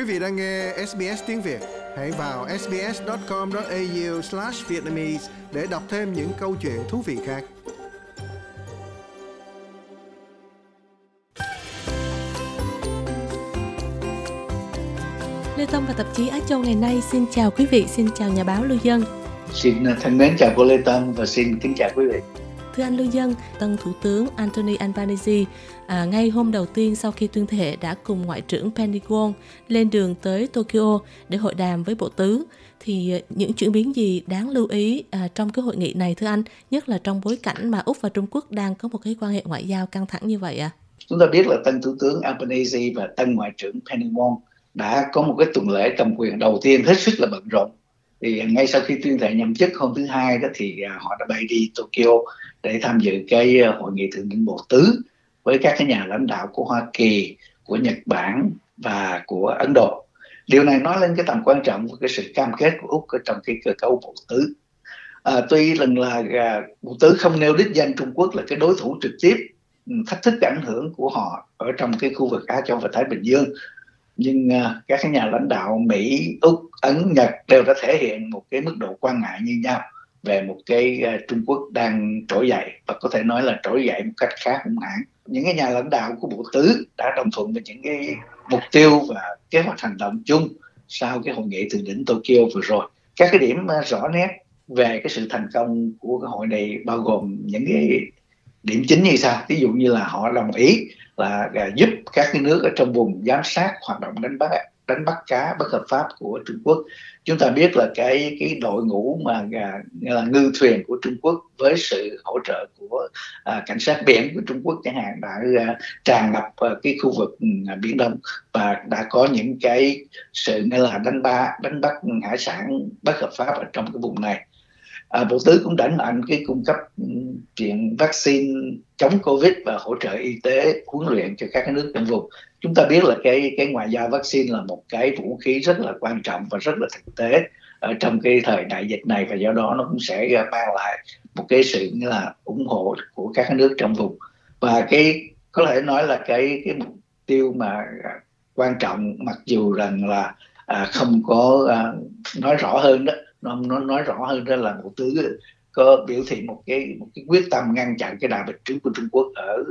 Quý vị đang nghe SBS tiếng Việt, hãy vào sbs.com.au/vietnamese để đọc thêm những câu chuyện thú vị khác. Lê Tâm và tạp chí Á Châu ngày nay xin chào quý vị, xin chào nhà báo Lưu Dân. Xin thân mến chào cô Lê Tâm và xin kính chào quý vị. Thưa anh Lưu Dân, Tân Thủ tướng Anthony Albanese à, ngay hôm đầu tiên sau khi tuyên thệ đã cùng Ngoại trưởng Penny Wong lên đường tới Tokyo để hội đàm với Bộ Tứ. Thì à, những chuyển biến gì đáng lưu ý à, trong cái hội nghị này thưa anh, nhất là trong bối cảnh mà Úc và Trung Quốc đang có một cái quan hệ ngoại giao căng thẳng như vậy ạ? À? Chúng ta biết là Tân Thủ tướng Albanese và Tân Ngoại trưởng Penny Wong đã có một cái tuần lễ cầm quyền đầu tiên hết sức là bận rộn thì ngay sau khi tuyên thệ nhậm chức hôm thứ hai đó thì à, họ đã bay đi Tokyo để tham dự cái à, hội nghị thượng đỉnh bộ tứ với các cái nhà lãnh đạo của Hoa Kỳ, của Nhật Bản và của Ấn Độ. Điều này nói lên cái tầm quan trọng của cái sự cam kết của Úc ở trong cái cơ cấu bộ tứ. À, tuy lần là à, bộ tứ không nêu đích danh Trung Quốc là cái đối thủ trực tiếp ừ, thách thức ảnh hưởng của họ ở trong cái khu vực Á Châu và Thái Bình Dương nhưng uh, các nhà lãnh đạo Mỹ, Úc, Ấn, Nhật đều đã thể hiện một cái mức độ quan ngại như nhau về một cái uh, Trung Quốc đang trỗi dậy và có thể nói là trỗi dậy một cách khá hung hãn. Những cái nhà lãnh đạo của bộ tứ đã đồng thuận về những cái mục tiêu và kế hoạch hành động chung sau cái hội nghị thượng đỉnh Tokyo vừa rồi. Các cái điểm uh, rõ nét về cái sự thành công của cái hội này bao gồm những cái điểm chính như sau ví dụ như là họ đồng ý và à, giúp các cái nước ở trong vùng giám sát hoạt động đánh bắt đánh bắt cá bất hợp pháp của Trung Quốc. Chúng ta biết là cái cái đội ngũ mà là ngư thuyền của Trung Quốc với sự hỗ trợ của à, cảnh sát biển của Trung Quốc chẳng hạn đã à, tràn ngập à, cái khu vực ừ, à, biển Đông và đã có những cái sự như là đánh bắt đánh bắt hải sản bất hợp pháp ở trong cái vùng này à, bộ tứ cũng đẩy mạnh cái cung cấp ừ, chuyện vaccine chống covid và hỗ trợ y tế huấn luyện cho các nước trong vùng. Chúng ta biết là cái cái ngoại giao vaccine là một cái vũ khí rất là quan trọng và rất là thực tế ở trong cái thời đại dịch này và do đó nó cũng sẽ mang lại một cái sự như là ủng hộ của các nước trong vùng. Và cái có thể nói là cái cái mục tiêu mà quan trọng mặc dù rằng là à, không có à, nói rõ hơn đó nó, nó nói rõ hơn đó là bộ tứ có biểu thị một cái một cái quyết tâm ngăn chặn cái đà bịch trướng của Trung Quốc ở,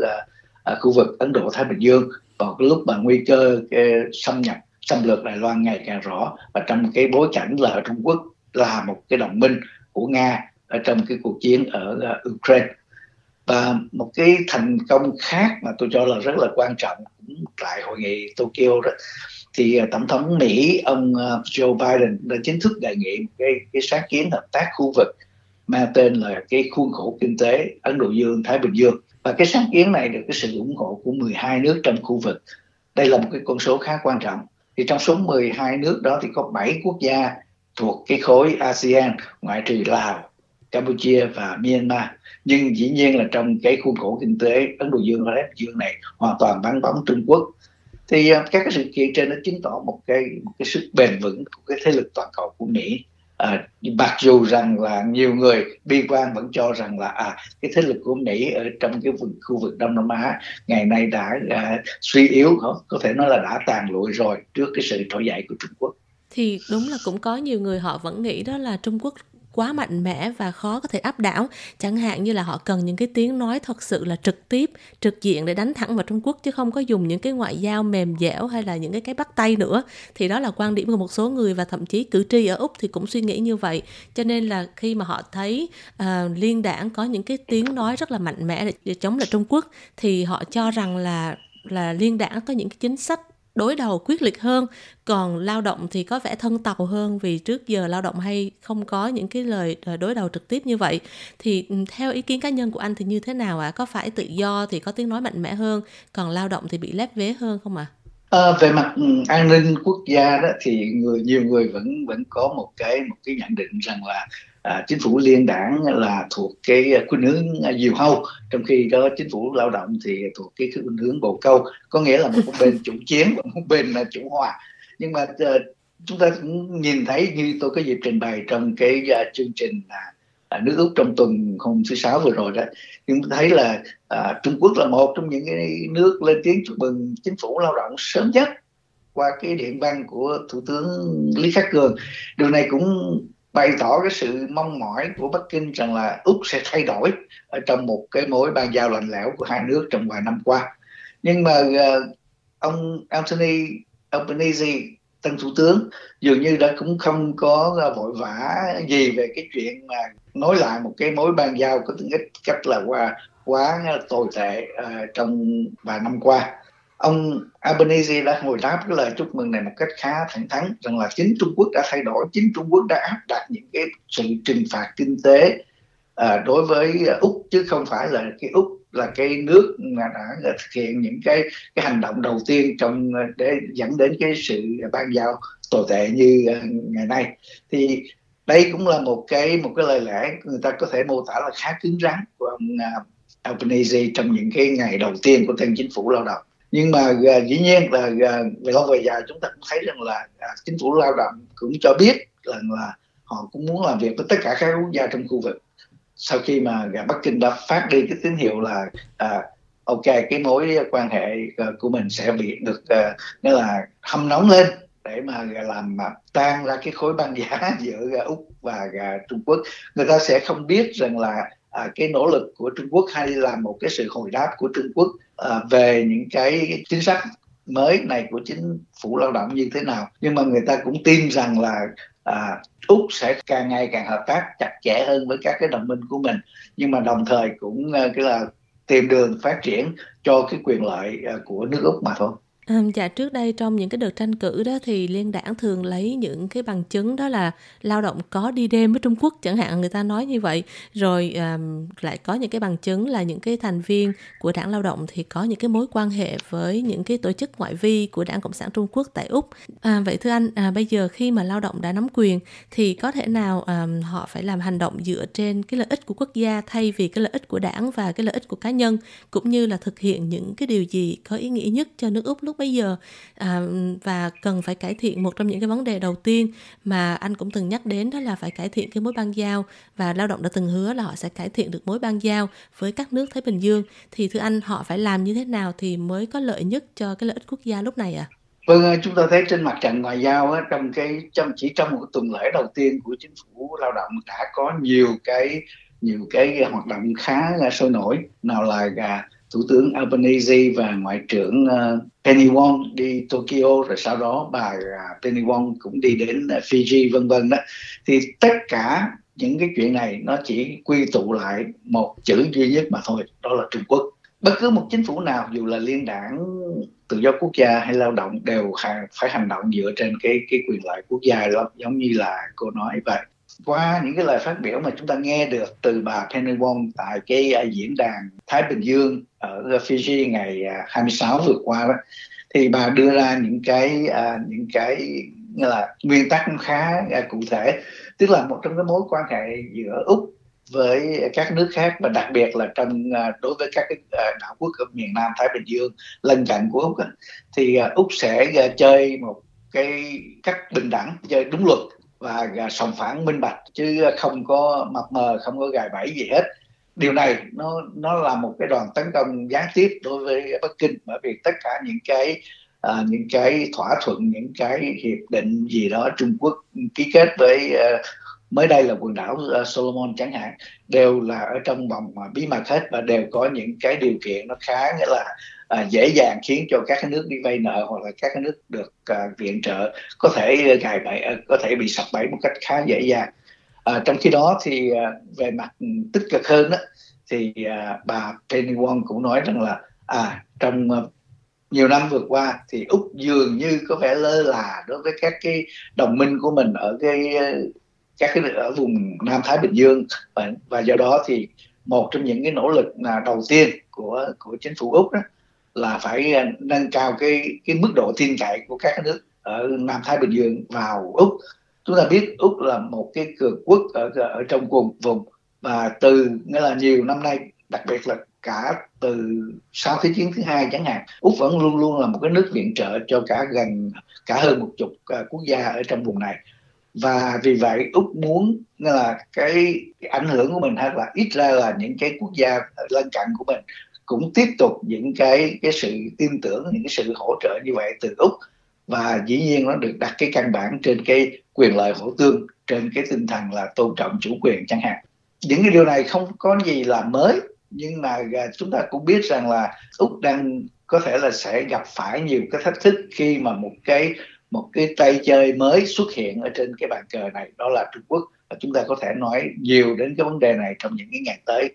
ở khu vực Ấn Độ Thái Bình Dương. Vào cái lúc mà nguy cơ cái xâm nhập xâm lược Đài Loan ngày càng rõ và trong cái bối cảnh là Trung Quốc là một cái đồng minh của Nga ở trong cái cuộc chiến ở à, Ukraine. Và một cái thành công khác mà tôi cho là rất là quan trọng cũng tại hội nghị Tokyo đó thì ờ, tổng thống Mỹ, ông ờ, Joe Biden đã chính thức đề nghị cái cái sáng kiến hợp tác khu vực mang tên là cái khuôn khổ kinh tế Ấn Độ Dương Thái Bình Dương. Và cái sáng kiến này được cái sự ủng hộ của 12 nước trong khu vực. Đây là một cái con số khá quan trọng. Thì trong số 12 nước đó thì có 7 quốc gia thuộc cái khối ASEAN, ngoại trừ Lào, Campuchia và Myanmar. Nhưng dĩ nhiên là trong cái khuôn khổ kinh tế Ấn Độ Dương và Thái Bình Dương này, hoàn toàn vắng bóng Trung Quốc thì à, các cái sự kiện trên nó chứng tỏ một cái một cái sức bền vững của cái thế lực toàn cầu của Mỹ. À, mặc dù rằng là nhiều người bi quan vẫn cho rằng là à cái thế lực của Mỹ ở trong cái vùng khu vực Đông Nam Á ngày nay đã à, suy yếu có thể nói là đã tàn lụi rồi trước cái sự trỗi dậy của Trung Quốc. Thì đúng là cũng có nhiều người họ vẫn nghĩ đó là Trung Quốc quá mạnh mẽ và khó có thể áp đảo. Chẳng hạn như là họ cần những cái tiếng nói thật sự là trực tiếp trực diện để đánh thẳng vào Trung Quốc chứ không có dùng những cái ngoại giao mềm dẻo hay là những cái cái bắt tay nữa. Thì đó là quan điểm của một số người và thậm chí cử tri ở Úc thì cũng suy nghĩ như vậy. Cho nên là khi mà họ thấy uh, liên đảng có những cái tiếng nói rất là mạnh mẽ để chống lại Trung Quốc thì họ cho rằng là là liên đảng có những cái chính sách đối đầu quyết liệt hơn còn lao động thì có vẻ thân tàu hơn vì trước giờ lao động hay không có những cái lời ờ, đối đầu trực tiếp như vậy thì ừ, theo ý kiến cá nhân của anh thì như thế nào ạ à? có phải tự do thì có tiếng nói mạnh mẽ hơn còn lao động thì bị lép vế hơn không ạ à? À, về mặt ừ, an ninh quốc gia đó thì người nhiều người vẫn vẫn có một cái một cái nhận định rằng là à, chính phủ liên đảng là thuộc cái khuynh hướng diều hâu trong khi đó chính phủ lao động thì thuộc cái khuynh hướng bồ câu có nghĩa là một bên chủ chiến và một bên là chủ hòa. Nhưng mà uh, chúng ta cũng nhìn thấy như tôi có dịp trình bày trong cái uh, chương trình uh, nước Úc trong tuần hôm thứ sáu vừa rồi đó chúng ta thấy là uh, Trung Quốc là một trong những cái nước lên tiếng chúc mừng chính phủ lao động sớm nhất qua cái điện văn của thủ tướng lý khắc cường. Điều này cũng bày tỏ cái sự mong mỏi của Bắc Kinh rằng là Úc sẽ thay đổi ở trong một cái mối ban giao lạnh lẽo của hai nước trong vài năm qua. Nhưng mà uh, ông Anthony Albanese tân thủ tướng dường như đã cũng không có ờ, vội vã gì về cái chuyện mà nói lại một cái mối bàn giao có tính cách là qua quá tồi tệ uh, trong vài năm qua ông Albanese đã hồi đáp cái lời chúc mừng này một cách khá thẳng thắn rằng là chính Trung Quốc đã thay đổi, chính Trung Quốc đã áp đặt những cái sự trừng phạt kinh tế à, đối với Úc chứ không phải là cái Úc là cái nước mà đã thực hiện những cái cái hành động đầu tiên trong để dẫn đến cái sự ban giao tồi tệ như à, ngày nay. Thì đây cũng là một cái một cái lời lẽ người ta có thể mô tả là khá cứng rắn của ông à, Albanese trong những cái ngày đầu tiên của tân chính phủ lao động nhưng mà uh, dĩ nhiên là uh, về lâu về dài chúng ta cũng thấy rằng là uh, chính phủ lao động cũng cho biết rằng là họ cũng muốn làm việc với tất cả các quốc gia trong khu vực. Sau khi mà uh, Bắc Kinh đã phát đi cái tín hiệu là uh, ok cái mối quan hệ uh, của mình sẽ bị được uh, nghĩa là hâm nóng lên để mà làm mà tan ra cái khối băng giá giữa úc và trung quốc. Người ta sẽ không biết rằng là à, cái nỗ lực của Trung Quốc hay là một cái sự hồi đáp của Trung Quốc à, về những cái chính sách mới này của chính phủ lao động như thế nào. Nhưng mà người ta cũng tin rằng là à, úc sẽ càng ngày càng hợp tác chặt chẽ hơn với các cái đồng minh của mình. Nhưng mà đồng thời cũng à, cái là tìm đường phát triển cho cái quyền lợi à, của nước úc mà thôi. À, dạ trước đây trong những cái đợt tranh cử đó thì liên đảng thường lấy những cái bằng chứng đó là lao động có đi đêm với Trung Quốc chẳng hạn người ta nói như vậy. Rồi à, lại có những cái bằng chứng là những cái thành viên của đảng lao động thì có những cái mối quan hệ với những cái tổ chức ngoại vi của đảng cộng sản Trung Quốc tại úc. À, vậy thưa anh à, bây giờ khi mà lao động đã nắm quyền thì có thể nào à, họ phải làm hành động dựa trên cái lợi ích của quốc gia thay vì cái lợi ích của đảng và cái lợi ích của cá nhân cũng như là thực hiện những cái điều gì có ý nghĩa nhất cho nước úc lúc bây giờ à, và cần phải cải thiện một trong những cái vấn đề đầu tiên mà anh cũng từng nhắc đến đó là phải cải thiện cái mối ban giao và lao động đã từng hứa là họ sẽ cải thiện được mối ban giao với các nước Thái Bình Dương thì thưa anh họ phải làm như thế nào thì mới có lợi nhất cho cái lợi ích quốc gia lúc này ạ? À? Vâng, ờ, chúng ta thấy trên mặt trận ngoại giao á, trong cái trong chỉ trong một tuần lễ đầu tiên của chính phủ lao động đã có nhiều cái nhiều cái hoạt động khá sôi nổi nào là thủ tướng Albanese và ngoại trưởng ờ, Penny Wong đi Tokyo, rồi sau đó bà à, Penny Wong cũng đi đến ờ, Fiji, vân vân đó. Thì tất cả những cái chuyện này nó chỉ quy tụ lại một chữ duy nhất mà thôi, đó là Trung Quốc. Bất cứ một chính phủ nào, dù là liên đảng, tự do quốc gia hay lao động, đều phải hành động dựa trên cái cái quyền lợi quốc gia đó, giống như là cô nói vậy qua những cái lời phát biểu mà chúng ta nghe được từ bà Penny Wong tại cái à, diễn đàn Thái Bình Dương ở Fiji ngày à, 26 vừa qua đó, thì bà đưa ra những cái à, những cái là, nguyên tắc khá cụ thể. Tức là một trong cái mối quan hệ giữa úc với các nước khác và đặc biệt là trong đối với các cái đảo quốc ở miền Nam Thái Bình Dương lân cận của úc thì úc sẽ chơi một cái cách bình đẳng, chơi đúng luật và à, sòng phẳng minh bạch chứ không có mập mờ không có gài bẫy gì hết. Điều này nó nó là một cái đoàn tấn công gián tiếp đối với Bắc Kinh bởi vì tất cả những cái à, những cái thỏa thuận những cái hiệp định gì đó Trung Quốc ký kết với uh, mới đây là quần đảo uh, Solomon chẳng hạn đều là ở trong vòng uh, bí mật hết và đều có những cái điều kiện nó khá nghĩa là à, dễ dàng khiến cho các cái nước đi vay nợ hoặc là các cái nước được à, viện trợ có thể ờ, gài bẫy à, có thể bị sập bẫy một cách khá dễ dàng. À, trong khi đó thì à, về mặt ừ, tích cực hơn đó thì à, bà Penny Wong cũng nói rằng là à trong à, nhiều năm vừa qua thì úc dường như có vẻ lơ là đối với các cái đồng minh của mình ở cái các cái ở vùng Nam Thái Bình Dương. Và, và do đó thì một trong những cái nỗ lực là đầu tiên của của chính phủ úc đó là phải à, nâng cao cái cái mức độ tin cậy của các nước ở Nam Thái Bình Dương vào Úc. Chúng ta biết Úc là một cái cường quốc ở ở trong vùng vùng và từ nghĩa là nhiều năm nay đặc biệt là cả từ sau thế chiến thứ hai chẳng hạn úc vẫn luôn luôn là một cái nước viện trợ cho cả gần cả hơn một chục uh, quốc gia ở trong vùng này và vì vậy úc muốn là cái, cái ảnh hưởng của mình hay là ít ra là những cái quốc gia lân cận của mình cũng tiếp tục những cái cái sự tin tưởng, những cái sự hỗ trợ như vậy từ úc. Và dĩ nhiên nó được đặt cái căn bản trên cái quyền lợi hỗ tương, trên cái tinh thần là tôn trọng chủ quyền chẳng hạn. Những cái điều này không có gì là mới, nhưng mà à, chúng ta cũng biết rằng là úc đang có thể là sẽ gặp phải nhiều cái thách thức khi mà một cái một cái tay chơi mới xuất hiện ở trên cái bàn cờ này, đó là Trung Quốc. Và chúng ta có thể nói nhiều đến cái vấn đề này trong những cái ngày tới.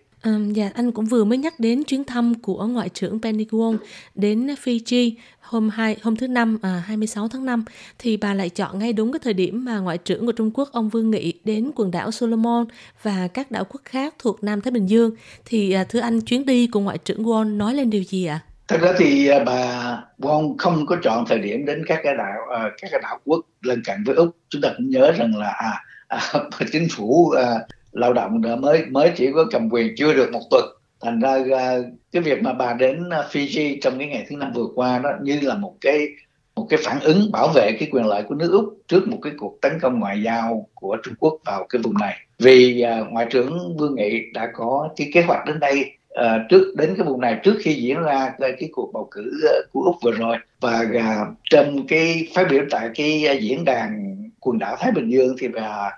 Dạ, anh cũng vừa mới nhắc đến chuyến thăm của Ngoại trưởng Penny Wong đến Fiji hôm hai hôm thứ năm à, 26 tháng 5 thì bà lại chọn ngay đúng cái thời điểm mà Ngoại trưởng của Trung Quốc ông Vương Nghị đến quần đảo Solomon và các đảo quốc khác thuộc Nam Thái Bình Dương. Thì à, thưa anh chuyến đi của Ngoại trưởng Wong nói lên điều gì ạ? À? thật ra thì à, bà Wong không có chọn thời điểm đến các cái đảo uh, các cái đảo quốc lân cận với úc chúng ta cũng nhớ rằng là à, à chính phủ uh, lao động đã mới mới chỉ có cầm quyền chưa được một tuần. Thành ra à, cái việc mà bà đến à, Fiji trong cái ngày thứ năm vừa qua đó như là một cái một cái phản ứng bảo vệ cái quyền lợi của nước Úc trước một cái cuộc tấn công ngoại giao của Trung Quốc vào cái vùng này. Vì uh, ngoại trưởng Vương Nghị đã có cái kế hoạch đến đây uh, trước đến cái vùng này trước khi diễn ra cái, cái cuộc bầu cử uh, của úc vừa rồi. Và uh, trong cái phát biểu tại cái uh, diễn đàn quần đảo thái bình dương thì bà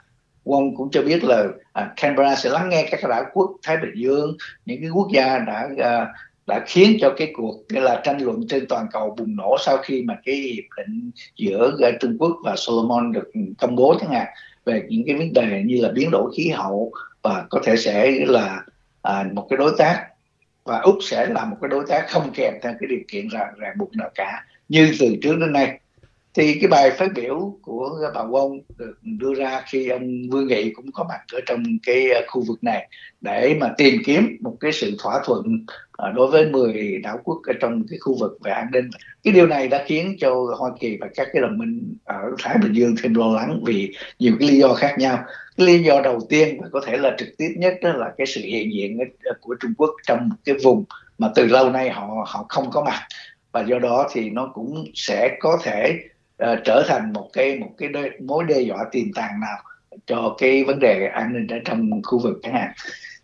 Wong cũng cho biết là à, Canberra sẽ lắng nghe các đảo quốc Thái Bình Dương, những cái quốc gia đã à, đã khiến cho cái cuộc cái là tranh luận trên toàn cầu bùng nổ sau khi mà cái hiệp định giữa à, Trung Quốc và Solomon được công bố chẳng hạn về những cái vấn đề như là biến đổi khí hậu và có thể sẽ là à, một cái đối tác và úc sẽ là một cái đối tác không kèm theo cái điều kiện ràng ràng buộc nào cả như từ trước đến nay thì cái bài phát biểu của bà Wong được đưa ra khi ông Vương Nghị cũng có mặt ở trong cái ờ, khu vực này để mà tìm kiếm một cái sự thỏa thuận ờ, đối với 10 đảo quốc ở trong cái khu vực về an ninh. Cái điều này đã khiến cho Hoa Kỳ và các cái đồng minh ở Thái Bình Dương thêm lo lắng vì nhiều cái lý do khác nhau. Cái lý do đầu tiên và có thể là trực tiếp nhất đó là cái sự hiện diện ờ, của Trung Quốc trong cái vùng mà từ lâu nay họ họ không có mặt và do đó thì nó cũng sẽ có thể uh, trở thành một cái một cái đe, mối đe dọa tiềm tàng nào cho cái vấn đề an ninh ở trong khu vực chẳng hạn.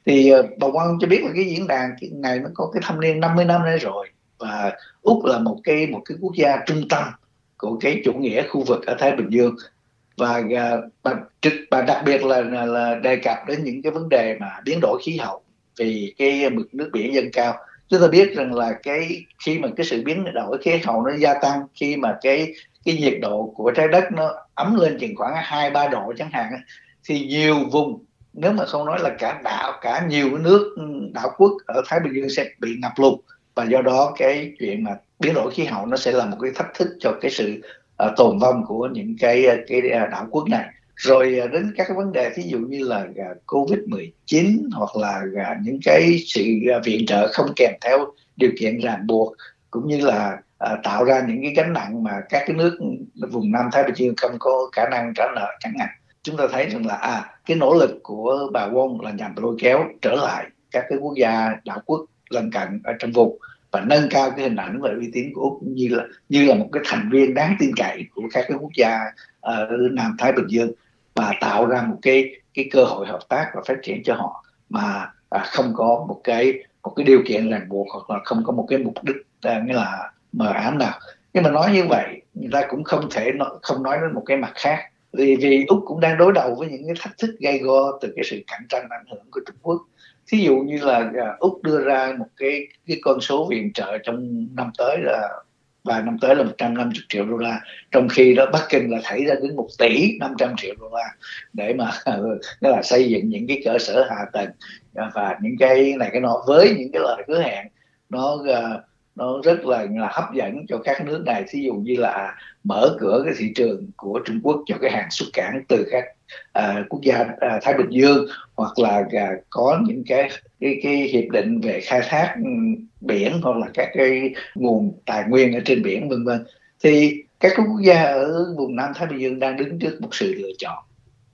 Thì uh, bà Quang cho biết là cái diễn đàn cái này nó có cái thâm niên 50 năm nay rồi và úc là một cái một cái quốc gia trung tâm của cái chủ nghĩa khu vực ở thái bình dương. Và uh, bà trực bà đặc biệt là, là là đề cập đến những cái vấn đề mà biến đổi khí hậu vì cái mực nước biển dâng cao. Chúng ta biết rằng là cái khi mà cái sự biến đổi khí hậu nó gia tăng khi mà cái cái nhiệt độ của trái đất nó ấm lên chừng khoảng hai ba độ chẳng hạn thì nhiều vùng nếu mà không nói là cả đảo cả nhiều nước ừ, đảo quốc ở Thái Bình Dương sẽ bị ngập lụt. Và do đó cái chuyện mà biến đổi khí hậu nó sẽ là một cái thách thức cho cái sự uh, tồn vong của những cái ờ, cái ờ, đảo quốc này. Rồi đến các vấn đề ví dụ như là covid 19 hoặc là những cái sự viện trợ không kèm theo điều kiện ràng buộc cũng như là à, tạo ra những cái gánh nặng mà các cái nước vùng Nam Thái Bình Dương không có khả năng trả nợ chẳng hạn. Chúng ta thấy rằng là à cái nỗ lực của bà Wong là nhằm lôi kéo trở lại các cái quốc gia đảo quốc lân cận ở trong vùng và nâng cao cái hình ảnh và uy tín của úc như là như là một cái thành viên đáng tin cậy của các cái quốc gia ở Nam Thái Bình Dương và tạo ra một cái cái cơ hội hợp tác và phát triển cho họ mà à, không có một cái một cái điều kiện ràng buộc hoặc là không có một cái mục đích nghĩa là mờ ám nào. Nhưng mà nói như vậy người ta cũng không thể không nói đến một cái mặt khác. Vì vì úc cũng đang đối đầu với những cái thách thức gây go từ cái sự cạnh tranh ảnh hưởng của trung quốc. Thí dụ như là à, úc đưa ra một cái cái con số viện trợ trong năm tới là và năm tới là 150 triệu đô la trong khi đó Bắc Kinh là thảy ra đến một tỷ 500 triệu đô la để mà ừ, đó là xây dựng những cái cơ sở hạ tầng. Và những cái này cái nọ với những cái lời hứa hẹn nó uh, nó rất là, là hấp dẫn cho các nước này. Thí dụ như là mở cửa cái thị trường của Trung Quốc cho cái hàng xuất cảng từ các uh, quốc gia uh, Thái Bình Dương hoặc là uh, có những cái cái cái hiệp định về khai thác ừ, biển hoặc là các cái nguồn tài nguyên ở trên biển vân vân. Thì các quốc gia ở vùng Nam Thái Bình Dương đang đứng trước một sự lựa chọn.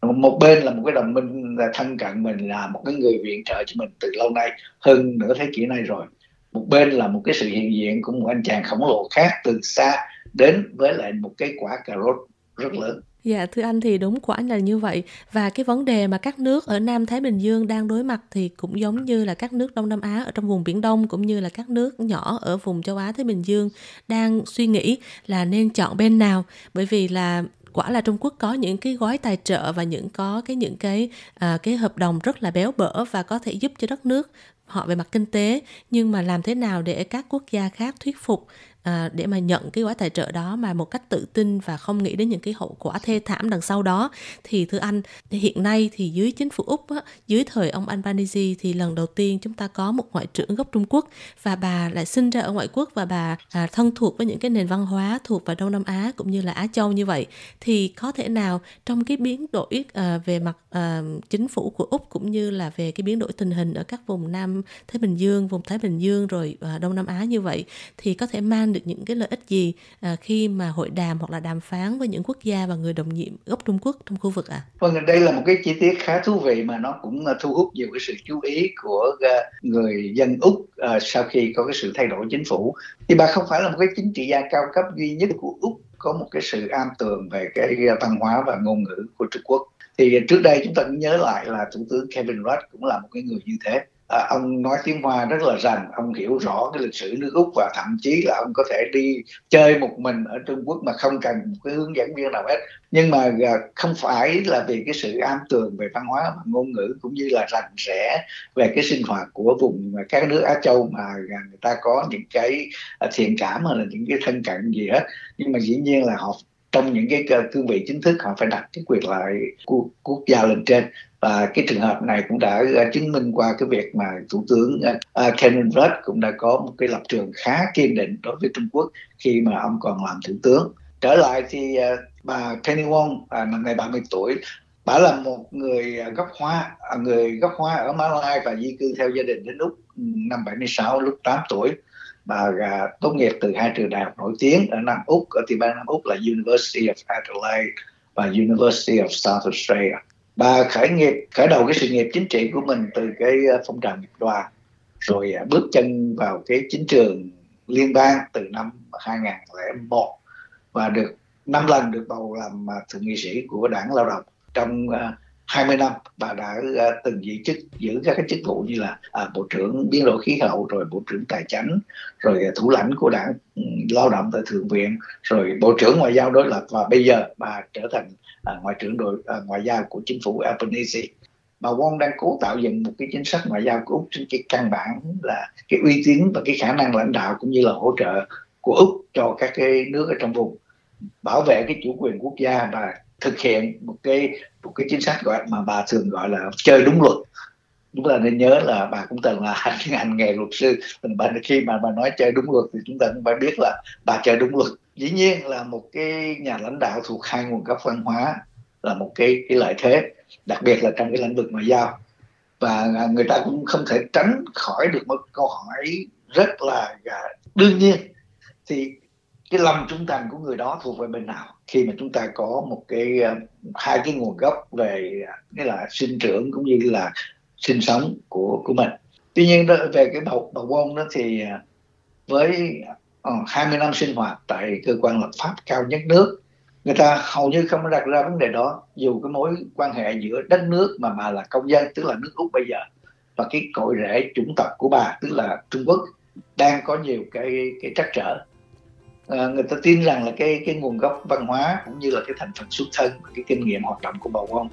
Một bên là một cái đồng minh là thân cận mình là một cái người viện trợ cho mình từ lâu nay hơn nửa thế kỷ nay rồi một bên là một cái sự hiện diện của một anh chàng khổng lồ khác từ xa đến với lại một cái quả cà rốt rất lớn. Dạ thưa anh thì đúng quả là như vậy. Và cái vấn đề mà các nước ở Nam Thái Bình Dương đang đối mặt thì cũng giống như là các nước Đông Nam Á ở trong vùng Biển Đông cũng như là các nước nhỏ ở vùng châu Á Thái Bình Dương đang suy nghĩ là nên chọn bên nào. Bởi vì là quả là Trung Quốc có những cái gói tài trợ và những có cái những cái à, cái hợp đồng rất là béo bở và có thể giúp cho đất nước họ về mặt kinh tế nhưng mà làm thế nào để các quốc gia khác thuyết phục à, để mà nhận cái gói tài trợ đó mà một cách tự tin và không nghĩ đến những cái hậu quả thê thảm đằng sau đó? Thì thưa anh hiện nay thì dưới chính phủ úc á, dưới thời ông Albanese thì lần đầu tiên chúng ta có một ngoại trưởng gốc Trung Quốc và bà lại sinh ra ở ngoại quốc và bà à, thân thuộc với những cái nền văn hóa thuộc vào Đông Nam Á cũng như là Á Châu như vậy. Thì có thể nào trong cái biến đổi à, về mặt à, chính phủ của úc cũng như là về cái biến đổi tình hình ở các vùng Nam Thái Bình Dương vùng Thái Bình Dương rồi à, Đông Nam Á như vậy thì có thể mang được những cái lợi ích gì à, khi mà hội đàm hoặc là đàm phán với những quốc gia và người đồng nhiệm gốc Trung Quốc trong khu vực ạ? À? Vâng, đây là một cái chi tiết khá thú vị mà nó cũng thu hút nhiều cái sự chú ý của à, người dân Úc sau khi có cái sự thay đổi chính phủ. Thì bà không phải là một cái chính trị gia cao cấp duy nhất của Úc có một cái sự am tường về cái văn hóa và ngôn ngữ của Trung Quốc. Thì trước đây chúng ta cũng nhớ lại là Thủ tướng Kevin Rudd cũng là một cái người như thế à, ông nói tiếng hoa rất là rành ông hiểu rõ cái lịch sử nước úc và thậm chí là ông có thể đi chơi một mình ở trung quốc mà không cần một cái hướng dẫn viên nào hết. Nhưng mà à, không phải là vì cái sự am tường về văn hóa và ngôn ngữ cũng như là rành rẽ về cái sinh hoạt của vùng các nước á châu mà người ta có những cái à, thiện cảm hay là những cái thân cận gì hết. Nhưng mà dĩ nhiên là họ trong những cái cương vị chính thức họ phải đặt cái quyền lợi của quốc gia lên trên và cái trường hợp này cũng đã à, chứng minh qua cái việc mà thủ tướng à, à, uh, Cameron Rudd cũng đã có một cái lập trường khá kiên định đối với Trung Quốc khi mà ông còn làm thủ tướng. Trở lại thì bà Penny Wong năm nay 30 tuổi bà là một người gốc Hoa người gốc Hoa ở Malai và di cư theo gia đình đến Úc ừ, năm 76 lúc 8 tuổi. Bà tốt nghiệp từ hai trường đại học nổi tiếng ở Nam Úc ở tiểu bang Nam Úc là University of Adelaide và University of South Australia bà khởi nghiệp, khởi đầu cái sự nghiệp chính trị của mình từ cái ờ, phong trào nghiệp đoàn, rồi ờ, bước chân vào cái chính trường liên bang từ năm 2001 và được năm lần được bầu làm ờ, thượng nghị sĩ của đảng lao động trong 20 năm bà đã à, từng giữ chức giữ các cái chức vụ như là à, bộ trưởng biến đổi khí hậu rồi bộ trưởng tài chính rồi à, thủ lãnh của đảng um, lao động tại thượng viện rồi bộ trưởng ngoại giao đối lập và bây giờ bà trở thành uh, ngoại trưởng đội uh, ngoại giao của chính phủ Albanese. Bà Wong đang cố tạo dựng một cái chính sách ngoại giao của Úc trên cái căn bản là cái uy tín và cái khả năng lãnh đạo cũng như là hỗ trợ của Úc cho các cái nước ở trong vùng. Bảo vệ cái chủ quyền quốc gia và thực hiện một cái một cái chính sách gọi mà bà thường gọi là chơi đúng luật. Chúng ta nên nhớ là bà cũng từng là hành, hành nghề luật sư. Bà khi mà bà nói chơi đúng luật thì chúng ta cũng phải biết là bà chơi đúng luật. Dĩ nhiên là một cái nhà lãnh đạo thuộc hai nguồn gốc văn hóa là một cái cái lợi thế đặc biệt là trong cái lĩnh vực ngoại giao. Và người ta cũng không thể tránh khỏi được một câu hỏi rất là đương nhiên. Thì cái lòng trung thành của người đó thuộc về bên nào? Khi mà chúng ta có một cái ờ, hai cái nguồn gốc về nghĩa là sinh trưởng cũng như là sinh sống của của mình. Tuy nhiên đó, về cái bầu bầu bông đó thì ờ, với ờ, 20 năm sinh hoạt tại cơ quan lập pháp cao nhất nước người ta hầu như không đặt ra vấn đề đó dù cái mối quan hệ giữa đất nước mà bà là công dân tức là nước úc bây giờ và cái cội rễ chủng tộc của bà tức là trung quốc đang có nhiều cái cái trắc trở à, người ta tin rằng là cái cái nguồn gốc văn hóa cũng như là cái thành phần xuất thân và cái kinh nghiệm hoạt động của bà Wong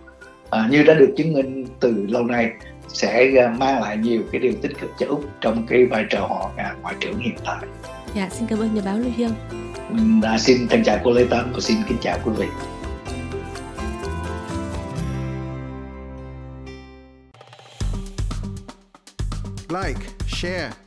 à, như đã được chứng minh từ lâu nay sẽ à, mang lại nhiều cái điều tích cực cho úc trong cái vai trò họ à, ngoại trưởng hiện tại. Dạ, xin cảm ơn nhà báo Lưu Hiên. À, xin thân chào cô Lê Tâm và xin kính chào quý vị. Like, share,